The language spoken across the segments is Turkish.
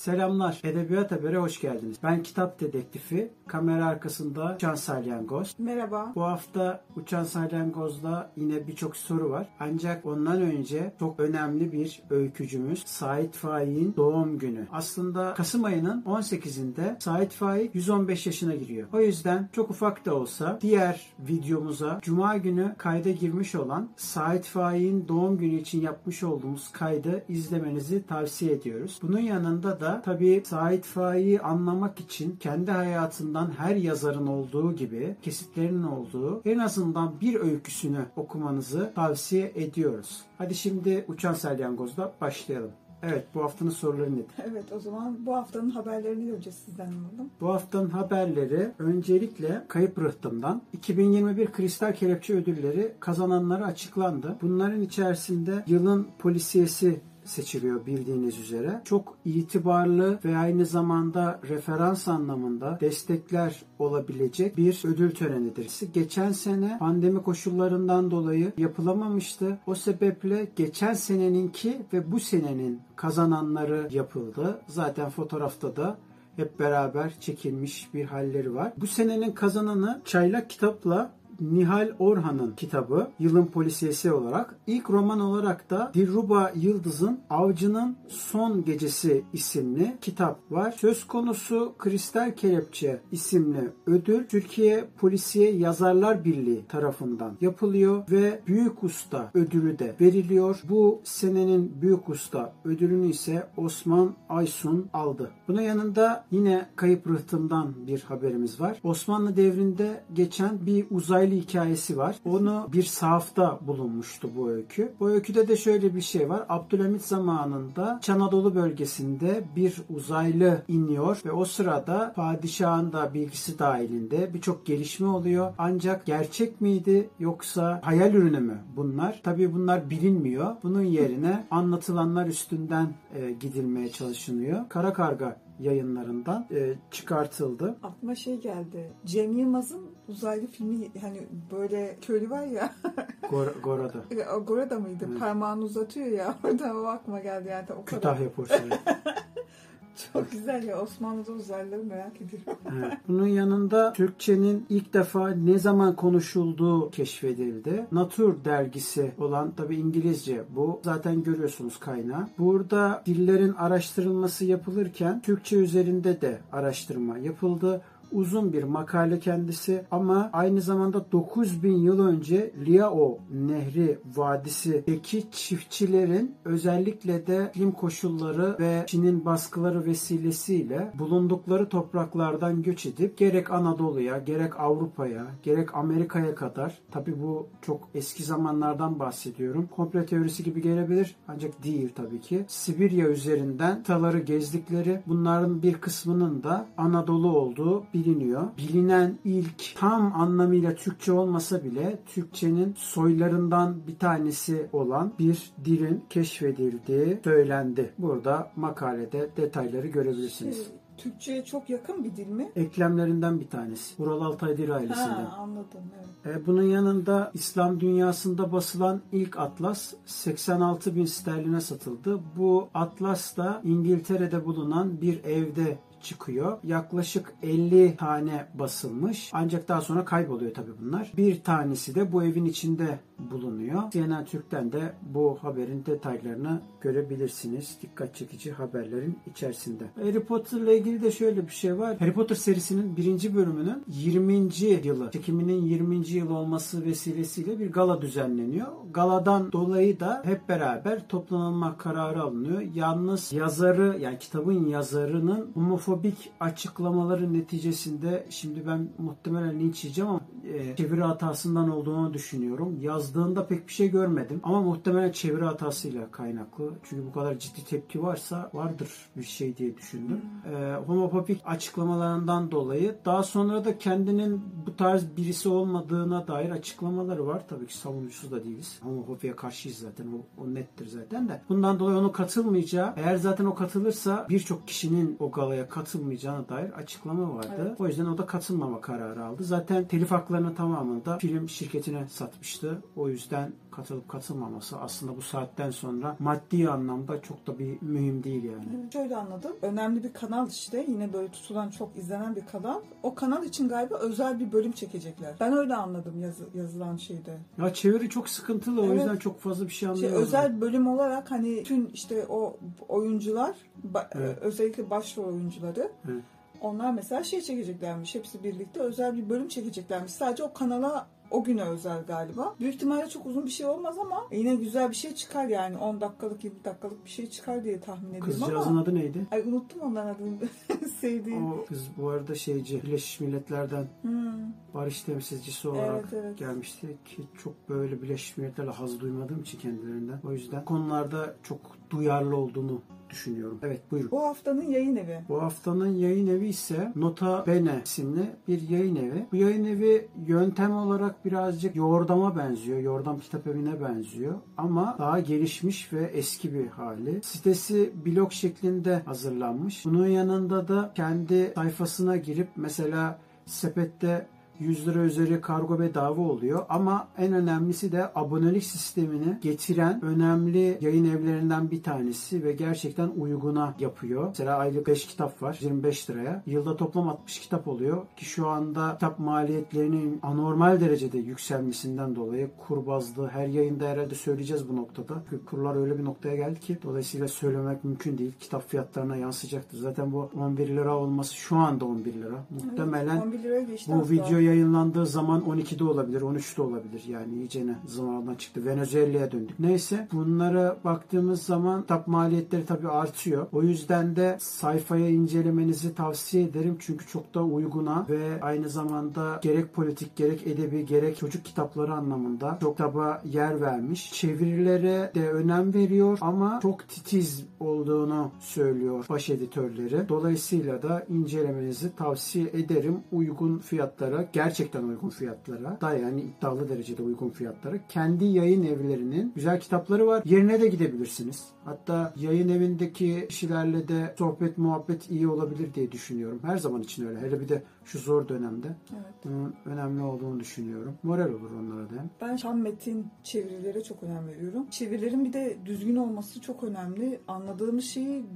Selamlar. Edebiyat Haber'e hoş geldiniz. Ben kitap dedektifi. Kamera arkasında Uçan Salyangoz. Merhaba. Bu hafta Uçan Salyangoz'da yine birçok soru var. Ancak ondan önce çok önemli bir öykücümüz Sait Faik'in doğum günü. Aslında Kasım ayının 18'inde Sait Faik 115 yaşına giriyor. O yüzden çok ufak da olsa diğer videomuza Cuma günü kayda girmiş olan Sait Faik'in doğum günü için yapmış olduğumuz kaydı izlemenizi tavsiye ediyoruz. Bunun yanında da da tabii Said Faik'i anlamak için kendi hayatından her yazarın olduğu gibi kesitlerinin olduğu en azından bir öyküsünü okumanızı tavsiye ediyoruz. Hadi şimdi Uçan Salyangoz'da başlayalım. Evet bu haftanın soruları nedir? Evet o zaman bu haftanın haberlerini önce sizden alalım. Bu haftanın haberleri öncelikle Kayıp Rıhtım'dan 2021 Kristal Kelepçe Ödülleri kazananları açıklandı. Bunların içerisinde yılın polisiyesi seçiliyor bildiğiniz üzere. Çok itibarlı ve aynı zamanda referans anlamında destekler olabilecek bir ödül törenidir. Geçen sene pandemi koşullarından dolayı yapılamamıştı. O sebeple geçen seneninki ve bu senenin kazananları yapıldı. Zaten fotoğrafta da hep beraber çekilmiş bir halleri var. Bu senenin kazananı Çaylak Kitap'la Nihal Orhan'ın kitabı Yılın Polisiyesi olarak. ilk roman olarak da Dilruba Yıldız'ın Avcının Son Gecesi isimli kitap var. Söz konusu Kristal Kelepçe isimli ödül Türkiye Polisiye Yazarlar Birliği tarafından yapılıyor ve Büyük Usta ödülü de veriliyor. Bu senenin Büyük Usta ödülünü ise Osman Aysun aldı. Bunun yanında yine Kayıp Rıhtım'dan bir haberimiz var. Osmanlı devrinde geçen bir uzaylı uzaylı hikayesi var. Onu bir sahafta bulunmuştu bu öykü. Bu öyküde de şöyle bir şey var. Abdülhamit zamanında Çanadolu bölgesinde bir uzaylı iniyor ve o sırada padişahın da bilgisi dahilinde birçok gelişme oluyor. Ancak gerçek miydi yoksa hayal ürünü mü bunlar? Tabii bunlar bilinmiyor. Bunun yerine anlatılanlar üstünden e, gidilmeye çalışılıyor. Kara Karga yayınlarından e, çıkartıldı. Aklıma şey geldi. Cem Yılmaz'ın uzaylı filmi hani böyle köylü var ya. Gor Gora'da. Gora'da mıydı? Evet. Parmağını uzatıyor ya. Orada o aklıma geldi yani. O Kütahya porsiyonu. Çok güzel ya Osmanlı'da uzaylıları merak ediyorum. Evet. Bunun yanında Türkçenin ilk defa ne zaman konuşulduğu keşfedildi. Natur dergisi olan tabi İngilizce bu. Zaten görüyorsunuz kaynağı. Burada dillerin araştırılması yapılırken Türkçe üzerinde de araştırma yapıldı uzun bir makale kendisi ama aynı zamanda 9000 yıl önce Liao Nehri Vadisi'deki çiftçilerin özellikle de iklim koşulları ve Çin'in baskıları vesilesiyle bulundukları topraklardan göç edip gerek Anadolu'ya, gerek Avrupa'ya, gerek Amerika'ya kadar tabi bu çok eski zamanlardan bahsediyorum. Komple teorisi gibi gelebilir ancak değil tabii ki. Sibirya üzerinden taları gezdikleri bunların bir kısmının da Anadolu olduğu bir biliniyor. Bilinen ilk tam anlamıyla Türkçe olmasa bile Türkçenin soylarından bir tanesi olan bir dilin keşfedildiği söylendi. Burada makalede detayları görebilirsiniz. Şey, Türkçe'ye çok yakın bir dil mi? Eklemlerinden bir tanesi. Ural Altay Dil ailesinden. Ha, anladım. Evet. E, bunun yanında İslam dünyasında basılan ilk atlas 86 bin sterline satıldı. Bu atlas da İngiltere'de bulunan bir evde çıkıyor. Yaklaşık 50 tane basılmış. Ancak daha sonra kayboluyor tabii bunlar. Bir tanesi de bu evin içinde bulunuyor. CNN Türk'ten de bu haberin detaylarını görebilirsiniz. Dikkat çekici haberlerin içerisinde. Harry Potter'la ilgili de şöyle bir şey var. Harry Potter serisinin birinci bölümünün 20. yılı, çekiminin 20. yılı olması vesilesiyle bir gala düzenleniyor. Galadan dolayı da hep beraber toplanılma kararı alınıyor. Yalnız yazarı yani kitabın yazarının homofobik açıklamaları neticesinde şimdi ben muhtemelen linç yiyeceğim ama e, çeviri hatasından olduğunu düşünüyorum. Yazdığında pek bir şey görmedim ama muhtemelen çeviri hatasıyla kaynaklı. Çünkü bu kadar ciddi tepki varsa vardır bir şey diye düşündüm. E, homofobik açıklamalarından dolayı daha sonra da kendinin bu tarz birisi olmadığına dair açıklamaları var. Tabii ki savunucusu da değiliz. Homofobiye karşıyız zaten. O, o nettir zaten de. Bundan dolayı onu katılmayacağı, eğer zaten o katılırsa birçok kişinin o galaya katılmayacağına dair açıklama vardı. Evet. O yüzden o da katılmama kararı aldı. Zaten telif haklarının tamamını da film şirketine satmıştı. O yüzden katılıp katılmaması aslında bu saatten sonra maddi anlamda çok da bir mühim değil yani. Şöyle anladım. Önemli bir kanal işte. Yine böyle tutulan çok izlenen bir kanal. O kanal için galiba özel bir bölüm çekecekler. Ben öyle anladım yazı, yazılan şeyde. Ya çeviri çok sıkıntılı o Evet. yüzden çok fazla bir şey Şey, anlayamadım. özel bölüm olarak hani bütün işte o oyuncular ba- Evet. özellikle başrol oyuncuları Evet. onlar mesela şey çekeceklermiş. Hepsi birlikte özel bir bölüm çekeceklermiş. Sadece o kanala o güne özel galiba. Büyük ihtimalle çok uzun bir şey olmaz ama yine güzel bir şey çıkar yani. 10 dakikalık 20 dakikalık bir şey çıkar diye tahmin ediyorum Kızcağızın ama. adı neydi? Ay unuttum onların adını. Sevdiğim. O kız bu arada şeyci Birleşmiş Milletler'den Hmm. barış temsilcisi olarak Evet, evet. gelmişti ki çok böyle Birleşmiş Milletler'le haz duymadığım için kendilerinden. O yüzden konularda çok duyarlı olduğunu düşünüyorum. Evet buyurun. Bu haftanın yayın evi. Bu haftanın yayın evi ise Nota Bene isimli bir yayın evi. Bu yayın evi yöntem olarak birazcık Yordam'a benziyor. Yordam kitap evine benziyor. Ama daha gelişmiş ve eski bir hali. Sitesi blog şeklinde hazırlanmış. Bunun yanında da kendi sayfasına girip mesela sepette 100 lira üzeri kargo bedava oluyor. Ama en önemlisi de abonelik sistemini getiren önemli yayın evlerinden bir tanesi ve gerçekten uyguna yapıyor. Mesela aylık 5 kitap var 25 liraya. Yılda toplam 60 kitap oluyor ki şu anda kitap maliyetlerinin anormal derecede yükselmesinden dolayı kur bazlı her yayında herhalde söyleyeceğiz bu noktada. Çünkü kurlar öyle bir noktaya geldi ki dolayısıyla söylemek mümkün değil. Kitap fiyatlarına yansıyacaktır. Zaten bu 11 lira olması şu anda 11 lira. Muhtemelen 11 liraya geçti bu hatta. Yayınlandığı zaman 12'de olabilir, 13'te olabilir. Yani iyicene zamandan çıktı. Venezuela'ya döndük. Neyse bunlara baktığımız zaman kitap maliyetleri tabii artıyor. O yüzden de sayfaya incelemenizi tavsiye ederim. Çünkü çok da uyguna ve aynı zamanda gerek politik, gerek edebi, gerek çocuk kitapları anlamında çok kitaba yer vermiş. Çevirilere de önem veriyor ama çok titiz olduğunu söylüyor baş editörleri. Dolayısıyla da incelemenizi tavsiye ederim. Uygun fiyatlara, gerçekten uygun fiyatlara da yani iddialı derecede uygun fiyatlara kendi yayın evlerinin güzel kitapları var. Yerine de gidebilirsiniz. Hatta yayın evindeki kişilerle de sohbet muhabbet iyi olabilir diye düşünüyorum. Her zaman için öyle. Hele bir de şu zor dönemde Evet. bunun önemli olduğunu düşünüyorum. Moral olur onlara da. hem. Ben şan metin çevirilere çok önem veriyorum. Çevirilerin bir de düzgün olması çok önemli. Anladığımız şeyi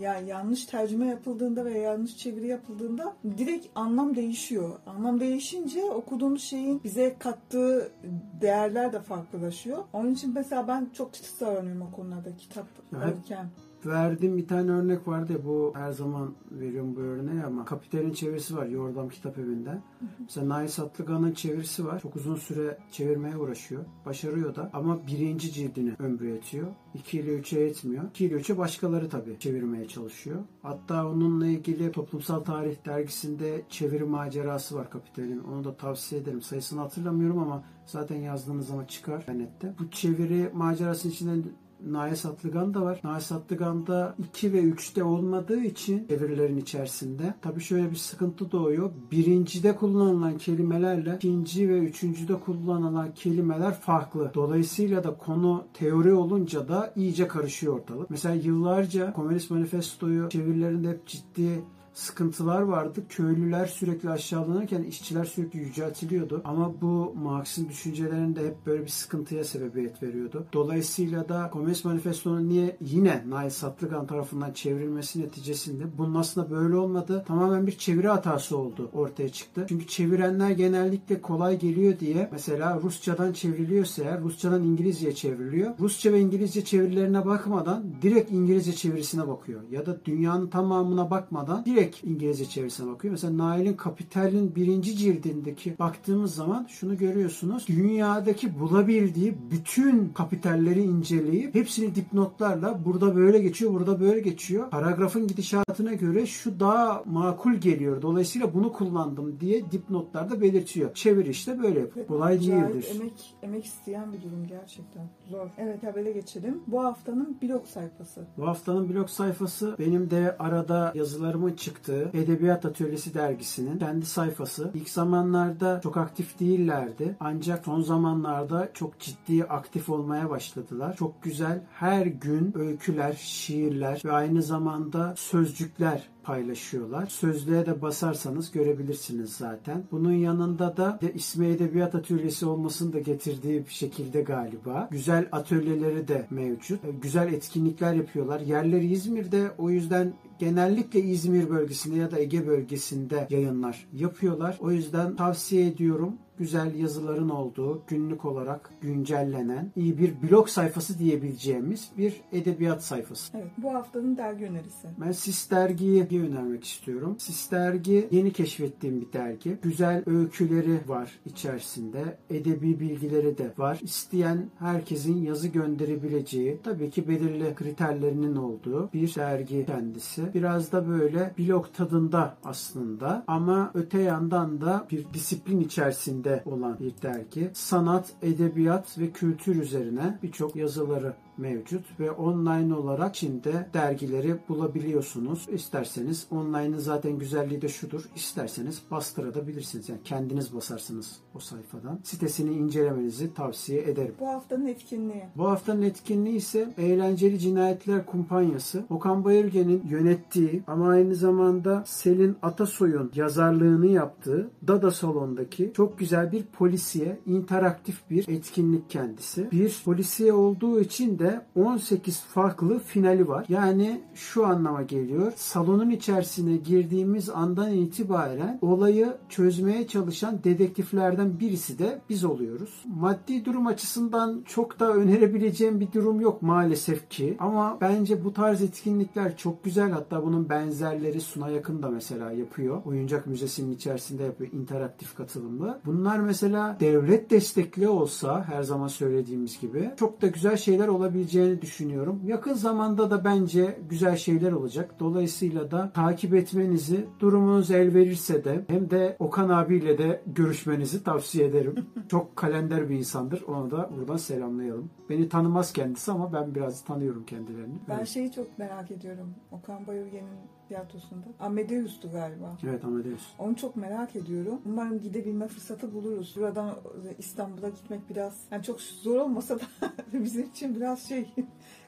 ya yanlış tercüme yapıldığında veya yanlış çeviri yapıldığında direkt anlam değişiyor. Anlam değişince okuduğumuz şeyin bize kattığı değerler de farklılaşıyor. Onun için mesela ben çok titiz davranıyorum o konularda kitap Ya hep- alırken. Verdiğim bir tane örnek vardı ya bu her zaman veriyorum bu örneği ama Kapital'in çevirisi var Yordam Kitap Evi'nde. Mesela Nail Satlıgan'ın çevirisi var. Çok uzun süre çevirmeye uğraşıyor. Başarıyor da ama birinci cildini ömrü yetiyor. 2 ile 3'e yetmiyor. 2 ile 3'e başkaları tabii çevirmeye çalışıyor. Hatta onunla ilgili Toplumsal Tarih dergisinde çeviri macerası var Kapital'in. Onu da tavsiye ederim. Sayısını hatırlamıyorum ama zaten yazdığınız zaman çıkar internette. Bu çeviri macerasının içinde Nail Satlıgan da var. Nail Satlıgan'da 2 ve 3'te olmadığı için çevirilerin içerisinde tabii şöyle bir sıkıntı doğuyor. Birincide kullanılan kelimelerle ikinci ve üçüncüde kullanılan kelimeler farklı. Dolayısıyla da konu teori olunca da iyice karışıyor ortalık. Mesela yıllarca Komünist Manifesto'yu çevirilerinde hep ciddi sıkıntılar vardı. Köylüler sürekli aşağılanırken işçiler sürekli yüceltiliyordu. Ama bu Marx'ın düşüncelerinde hep böyle bir sıkıntıya sebebiyet veriyordu. Dolayısıyla da Komünist Manifesto'nun niye yine Nail Satlıgan tarafından çevrilmesi neticesinde bunun aslında böyle olmadı. Tamamen bir çeviri hatası oldu ortaya çıktı. Çünkü çevirenler genellikle kolay geliyor diye mesela Rusçadan çevriliyorsa eğer Rusçadan İngilizceye çevriliyor. Rusça ve İngilizce çevirilerine bakmadan direkt İngilizce çevirisine bakıyor. Ya da dünyanın tamamına bakmadan direkt İngilizce çevirisine bakıyor. Mesela Nail'in Kapital'in birinci cildindeki baktığımız zaman şunu görüyorsunuz. Dünyadaki bulabildiği bütün kapitalleri inceleyip hepsini dipnotlarla burada böyle geçiyor, burada böyle geçiyor. Paragrafın gidişatına göre şu daha makul geliyor. Dolayısıyla bunu kullandım diye dipnotlarda belirtiyor. Çevir işte böyle yapıyor. Kolay değildir. Emek, emek isteyen bir durum gerçekten. Zor. Evet habere geçelim. Bu haftanın blog sayfası. Bu haftanın blog sayfası benim de arada yazılarımın çıktığı Edebiyat Atölyesi dergisinin kendi sayfası. İlk zamanlarda çok aktif değillerdi. Ancak son zamanlarda çok ciddi aktif olmaya başladılar. Çok güzel her gün öyküler, şiirler ve aynı zamanda sözcükler paylaşıyorlar. Sözlüğe de basarsanız görebilirsiniz zaten. Bunun yanında da ismi Edebiyat Atölyesi olmasını da getirdiği bir şekilde galiba. Güzel atölyeleri de mevcut. E, Güzel etkinlikler yapıyorlar. Yerleri İzmir'de o yüzden genellikle İzmir bölgesinde ya da Ege bölgesinde yayınlar yapıyorlar. O yüzden tavsiye ediyorum güzel yazıların olduğu, günlük olarak güncellenen, iyi bir blog sayfası diyebileceğimiz bir edebiyat sayfası. Evet bu haftanın dergi önerisi. Ben Sis Dergi'yi önermek istiyorum. Sis Dergi yeni keşfettiğim bir dergi. Güzel öyküleri var içerisinde. Edebi bilgileri de var. İsteyen herkesin yazı gönderebileceği, tabii ki belirli kriterlerinin olduğu bir dergi kendisi. Biraz da böyle blog tadında aslında ama öte yandan da bir disiplin içerisinde olan bir dergi. Sanat, edebiyat ve kültür üzerine birçok yazıları mevcut ve online olarak Çin'de dergileri bulabiliyorsunuz. İsterseniz online'ın zaten güzelliği de şudur. İsterseniz bastırabilirsiniz. Yani kendiniz basarsınız o sayfadan. Sitesini incelemenizi tavsiye ederim. Bu haftanın etkinliği. Bu haftanın etkinliği ise Eğlenceli Cinayetler Kumpanyası. Okan Bayülgen'in yönettiği ama aynı zamanda Selin Atasoy'un yazarlığını yaptığı Dada Salon'daki çok güzel bir polisiye, interaktif bir etkinlik kendisi. Bir polisiye olduğu için de 18 farklı finali var. Yani şu anlama geliyor. Salonun içerisine girdiğimiz andan itibaren olayı çözmeye çalışan dedektiflerden birisi de biz oluyoruz. Maddi durum açısından çok da önerebileceğim bir durum yok maalesef ki. Ama bence bu tarz etkinlikler çok güzel. Hatta bunun benzerleri Suna Yakın da mesela yapıyor. Oyuncak Müzesi'nin içerisinde yapıyor interaktif katılımlı. Bunlar mesela devlet destekli olsa her zaman söylediğimiz gibi çok da güzel şeyler olabileceğini düşünüyorum. Yakın zamanda da bence güzel şeyler olacak. Dolayısıyla da takip etmenizi durumunuz el verirse de hem de Okan abiyle de görüşmenizi tavsiye ederim. Çok kalender bir insandır. Onu da buradan selamlayalım. Beni tanımaz kendisi ama ben biraz tanıyorum kendilerini. Ben Evet, şeyi çok merak ediyorum. Okan Bayülgen'in tiyatrosunda. Amadeus'tu galiba. evet Amadeus. Onu çok merak ediyorum. Umarım gidebilme fırsatı buluruz. Buradan İstanbul'a gitmek biraz yani çok zor olmasa da bizim için biraz şey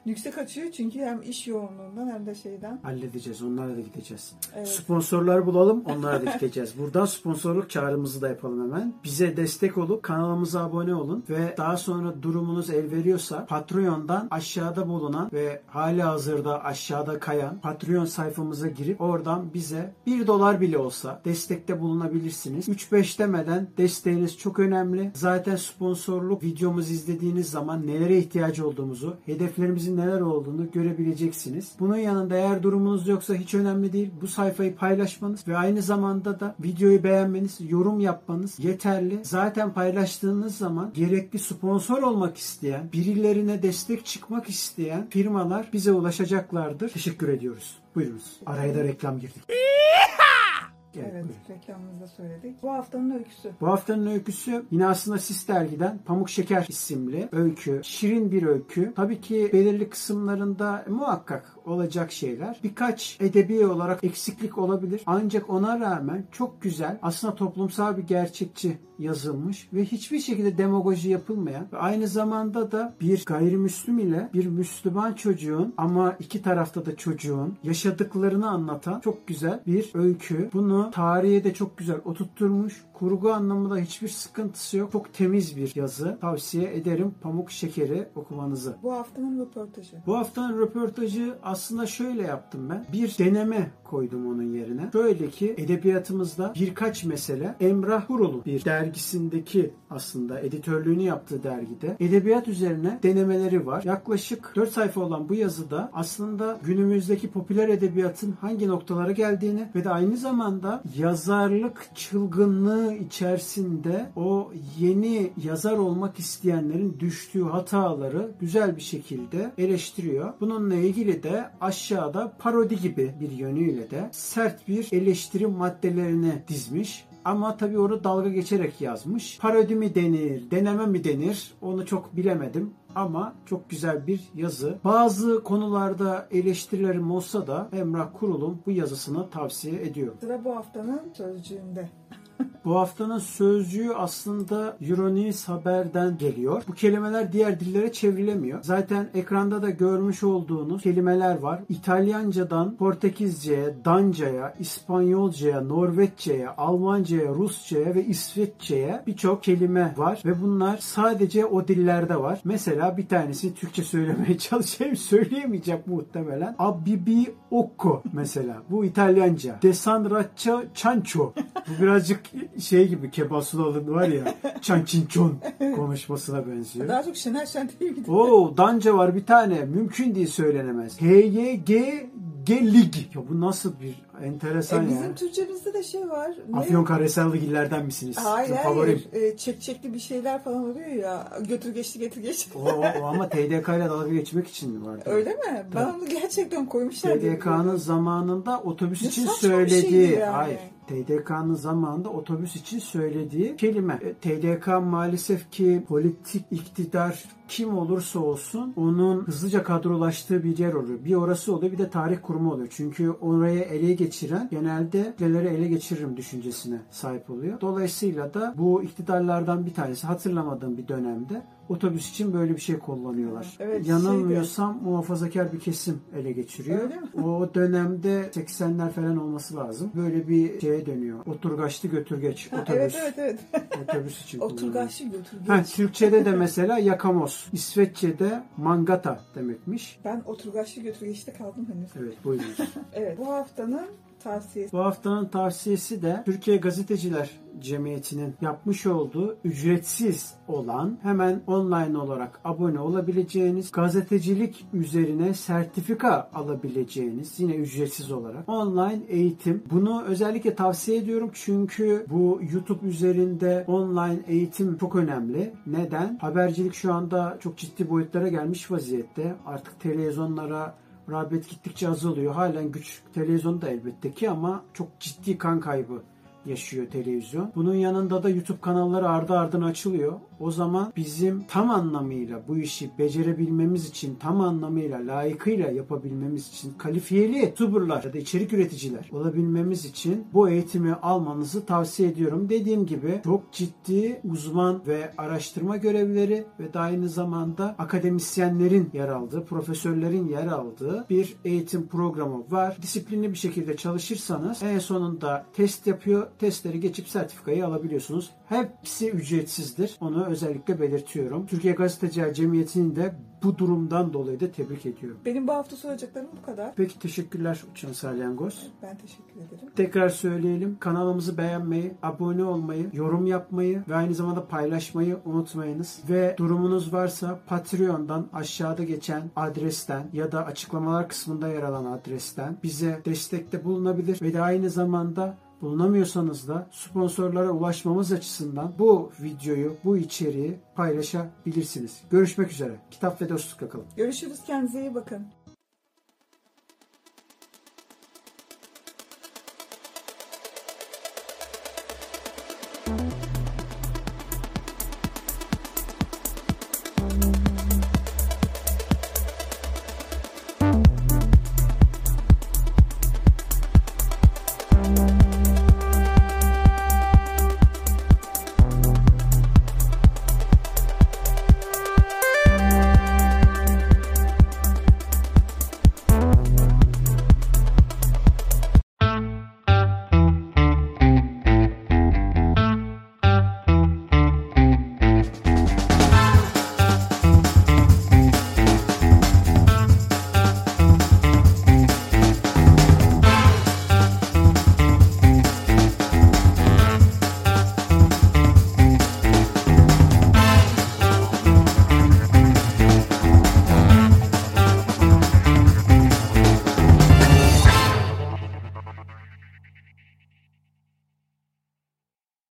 yüksek açıyor çünkü hem iş yoğunluğundan hem de şeyden. Halledeceğiz. Onlara da gideceğiz. Evet. Sponsorlar bulalım. Onlara da gideceğiz. Buradan sponsorluk çağrımızı da yapalım hemen. Bize destek olup kanalımıza abone olun ve daha sonra durumunuz el veriyorsa Patreon'dan aşağıda bulunan ve hali hazırda aşağıda kayan Patreon sayfamıza girip oradan bize 1 dolar bile olsa destekte bulunabilirsiniz. 3-5 demeden desteğiniz çok önemli. Zaten sponsorluk videomuzu izlediğiniz zaman nelere ihtiyacı olduğumuzu, hedeflerimizin neler olduğunu görebileceksiniz. Bunun yanında eğer durumunuz yoksa hiç önemli değil. Bu sayfayı paylaşmanız ve aynı zamanda da videoyu beğenmeniz, yorum yapmanız yeterli. Zaten paylaştığınız zaman gerekli sponsor olmak isteyen, birilerine destek çıkmak isteyen firmalar bize ulaşacaklardır. Teşekkür ediyoruz. Buyurunuz. Araya da reklam girdik. Evet, Evet, reklamımızda söyledik. Bu haftanın öyküsü. Bu haftanın öyküsü yine aslında Sis Dergi'den Pamuk Şeker isimli öykü. Şirin bir öykü. Tabii ki belirli kısımlarında muhakkak olacak şeyler. Birkaç edebi olarak eksiklik olabilir. Ancak ona rağmen çok güzel, aslında toplumsal bir gerçekçi yazılmış ve hiçbir şekilde demagoji yapılmayan ve aynı zamanda da bir gayrimüslim ile bir Müslüman çocuğun ama iki tarafta da çocuğun yaşadıklarını anlatan çok güzel bir öykü. Bunu tarihe de çok güzel oturtturmuş. Kurgu anlamında hiçbir sıkıntısı yok. Çok temiz bir yazı. Tavsiye ederim Pamuk Şekeri okumanızı. Bu haftanın röportajı. Bu haftanın röportajı aslında şöyle yaptım ben. Bir deneme koydum onun yerine. Şöyle ki edebiyatımızda birkaç mesele Emrah Hurul'un bir dergisindeki aslında editörlüğünü yaptığı dergide edebiyat üzerine denemeleri var. Yaklaşık 4 sayfa olan bu yazıda aslında günümüzdeki popüler edebiyatın hangi noktalara geldiğini ve de aynı zamanda yazarlık çılgınlığı içerisinde o yeni yazar olmak isteyenlerin düştüğü hataları güzel bir şekilde eleştiriyor. Bununla ilgili de aşağıda parodi gibi bir yönüyle de sert bir eleştiri maddelerini dizmiş. Ama tabii onu dalga geçerek yazmış. Parodi mi denir, deneme mi denir onu çok bilemedim. Ama çok güzel bir yazı. Bazı konularda eleştirilerim olsa da Emrah Kurul'un bu yazısını tavsiye ediyorum. Sıra bu haftanın sözcüğünde. Bu haftanın sözcüğü aslında Euronews Haber'den geliyor. Bu kelimeler diğer dillere çevrilemiyor. Zaten ekranda da görmüş olduğunuz kelimeler var. İtalyancadan Portekizce'ye, Danca'ya, İspanyolca'ya, Norveççe'ye, Almanca'ya, Rusça'ya ve İsveççe'ye birçok kelime var ve bunlar sadece o dillerde var. Mesela bir tanesini Türkçe söylemeye çalışayım. Söyleyemeyeceğim muhtemelen. Abibi Occo mesela. Bu İtalyanca. Desanraccia Chancho. Bu birazcık şey gibi Kemal Sunal'ın var ya Çançinçon konuşmasına benziyor. Daha çok Şener Şen değil mi? Oo Danca var bir tane. Mümkün değil söylenemez. HYG Lig. Ya bu nasıl bir enteresan E, ya. bizim Türkçemizde de şey var. Ne? Afyonkarahisarlıgillerden misiniz? Hayır Benim hayır. E, çek çekli bir şeyler falan oluyor ya. Götür geçti getir geçti. O, o, ama TDK ile dalga geçmek için vardı. Öyle mi? Ben onu gerçekten koymuşlar. TDK'nın zamanında otobüs Ne için bir söylediği yani. hayır TDK'nın zamanında otobüs için söylediği kelime. E, TDK maalesef ki politik iktidar kim olursa olsun onun hızlıca kadrolaştığı bir yer oluyor. Bir orası oluyor bir de tarih kurumu oluyor. Çünkü oraya ele geçiren genelde kitleleri ele geçiririm düşüncesine sahip oluyor. Dolayısıyla da bu iktidarlardan bir tanesi hatırlamadığım bir dönemde otobüs için böyle bir şey kullanıyorlar. Evet, Yanılmıyorsam muhafazakar bir kesim ele geçiriyor. Öyle mi? O dönemde 80'ler falan olması lazım. Böyle bir şeye dönüyor. Oturgaçlı götürgeç Ha, otobüs. evet evet evet. Otobüs için. Oturgaçlı götür Ha. Türkçe'de de mesela yakamoz. İsveççe'de mangata demekmiş. Ben oturgaçlı götür geçte kaldım henüz. Evet buyurun. Evet bu haftanın tavsiyesi. Bu haftanın tavsiyesi de Türkiye Gazeteciler Cemiyeti'nin yapmış olduğu ücretsiz olan hemen online olarak abone olabileceğiniz gazetecilik üzerine sertifika alabileceğiniz yine ücretsiz olarak online eğitim. Bunu özellikle tavsiye ediyorum çünkü bu YouTube üzerinde online eğitim çok önemli. Neden? Habercilik şu anda çok ciddi boyutlara gelmiş vaziyette. Artık televizyonlara rağbet gittikçe azalıyor. Halen güç televizyon da elbette ki ama çok ciddi kan kaybı yaşıyor televizyon. Bunun yanında da YouTube kanalları ardı ardına açılıyor. O zaman bizim tam anlamıyla bu işi becerebilmemiz için, tam anlamıyla layıkıyla yapabilmemiz için kalifiyeli youtuberlar ya da içerik üreticiler olabilmemiz için bu eğitimi almanızı tavsiye ediyorum. Dediğim gibi çok ciddi uzman ve araştırma görevlileri ve de aynı zamanda akademisyenlerin yer aldığı, profesörlerin yer aldığı bir eğitim programı var. Disiplinli bir şekilde çalışırsanız en sonunda test yapıyor. Testleri geçip sertifikayı alabiliyorsunuz. Hepsi ücretsizdir. Onu özellikle belirtiyorum. Türkiye Gazeteciler Cemiyeti'ni de bu durumdan dolayı da tebrik ediyorum. Benim bu hafta soracaklarım bu kadar. Peki teşekkürler Uçan Salyangoz. Ben teşekkür ederim. Tekrar söyleyelim. Kanalımızı beğenmeyi, abone olmayı, yorum yapmayı ve aynı zamanda paylaşmayı unutmayınız. Ve durumunuz varsa Patreon'dan aşağıda geçen adresten ya da açıklamalar kısmında yer alan adresten bize destekte bulunabilir ve de aynı zamanda bulunamıyorsanız da sponsorlara ulaşmamız açısından bu videoyu, bu içeriği paylaşabilirsiniz. Görüşmek üzere. Kitap ve dostlukla kalın. Görüşürüz. Kendinize iyi bakın.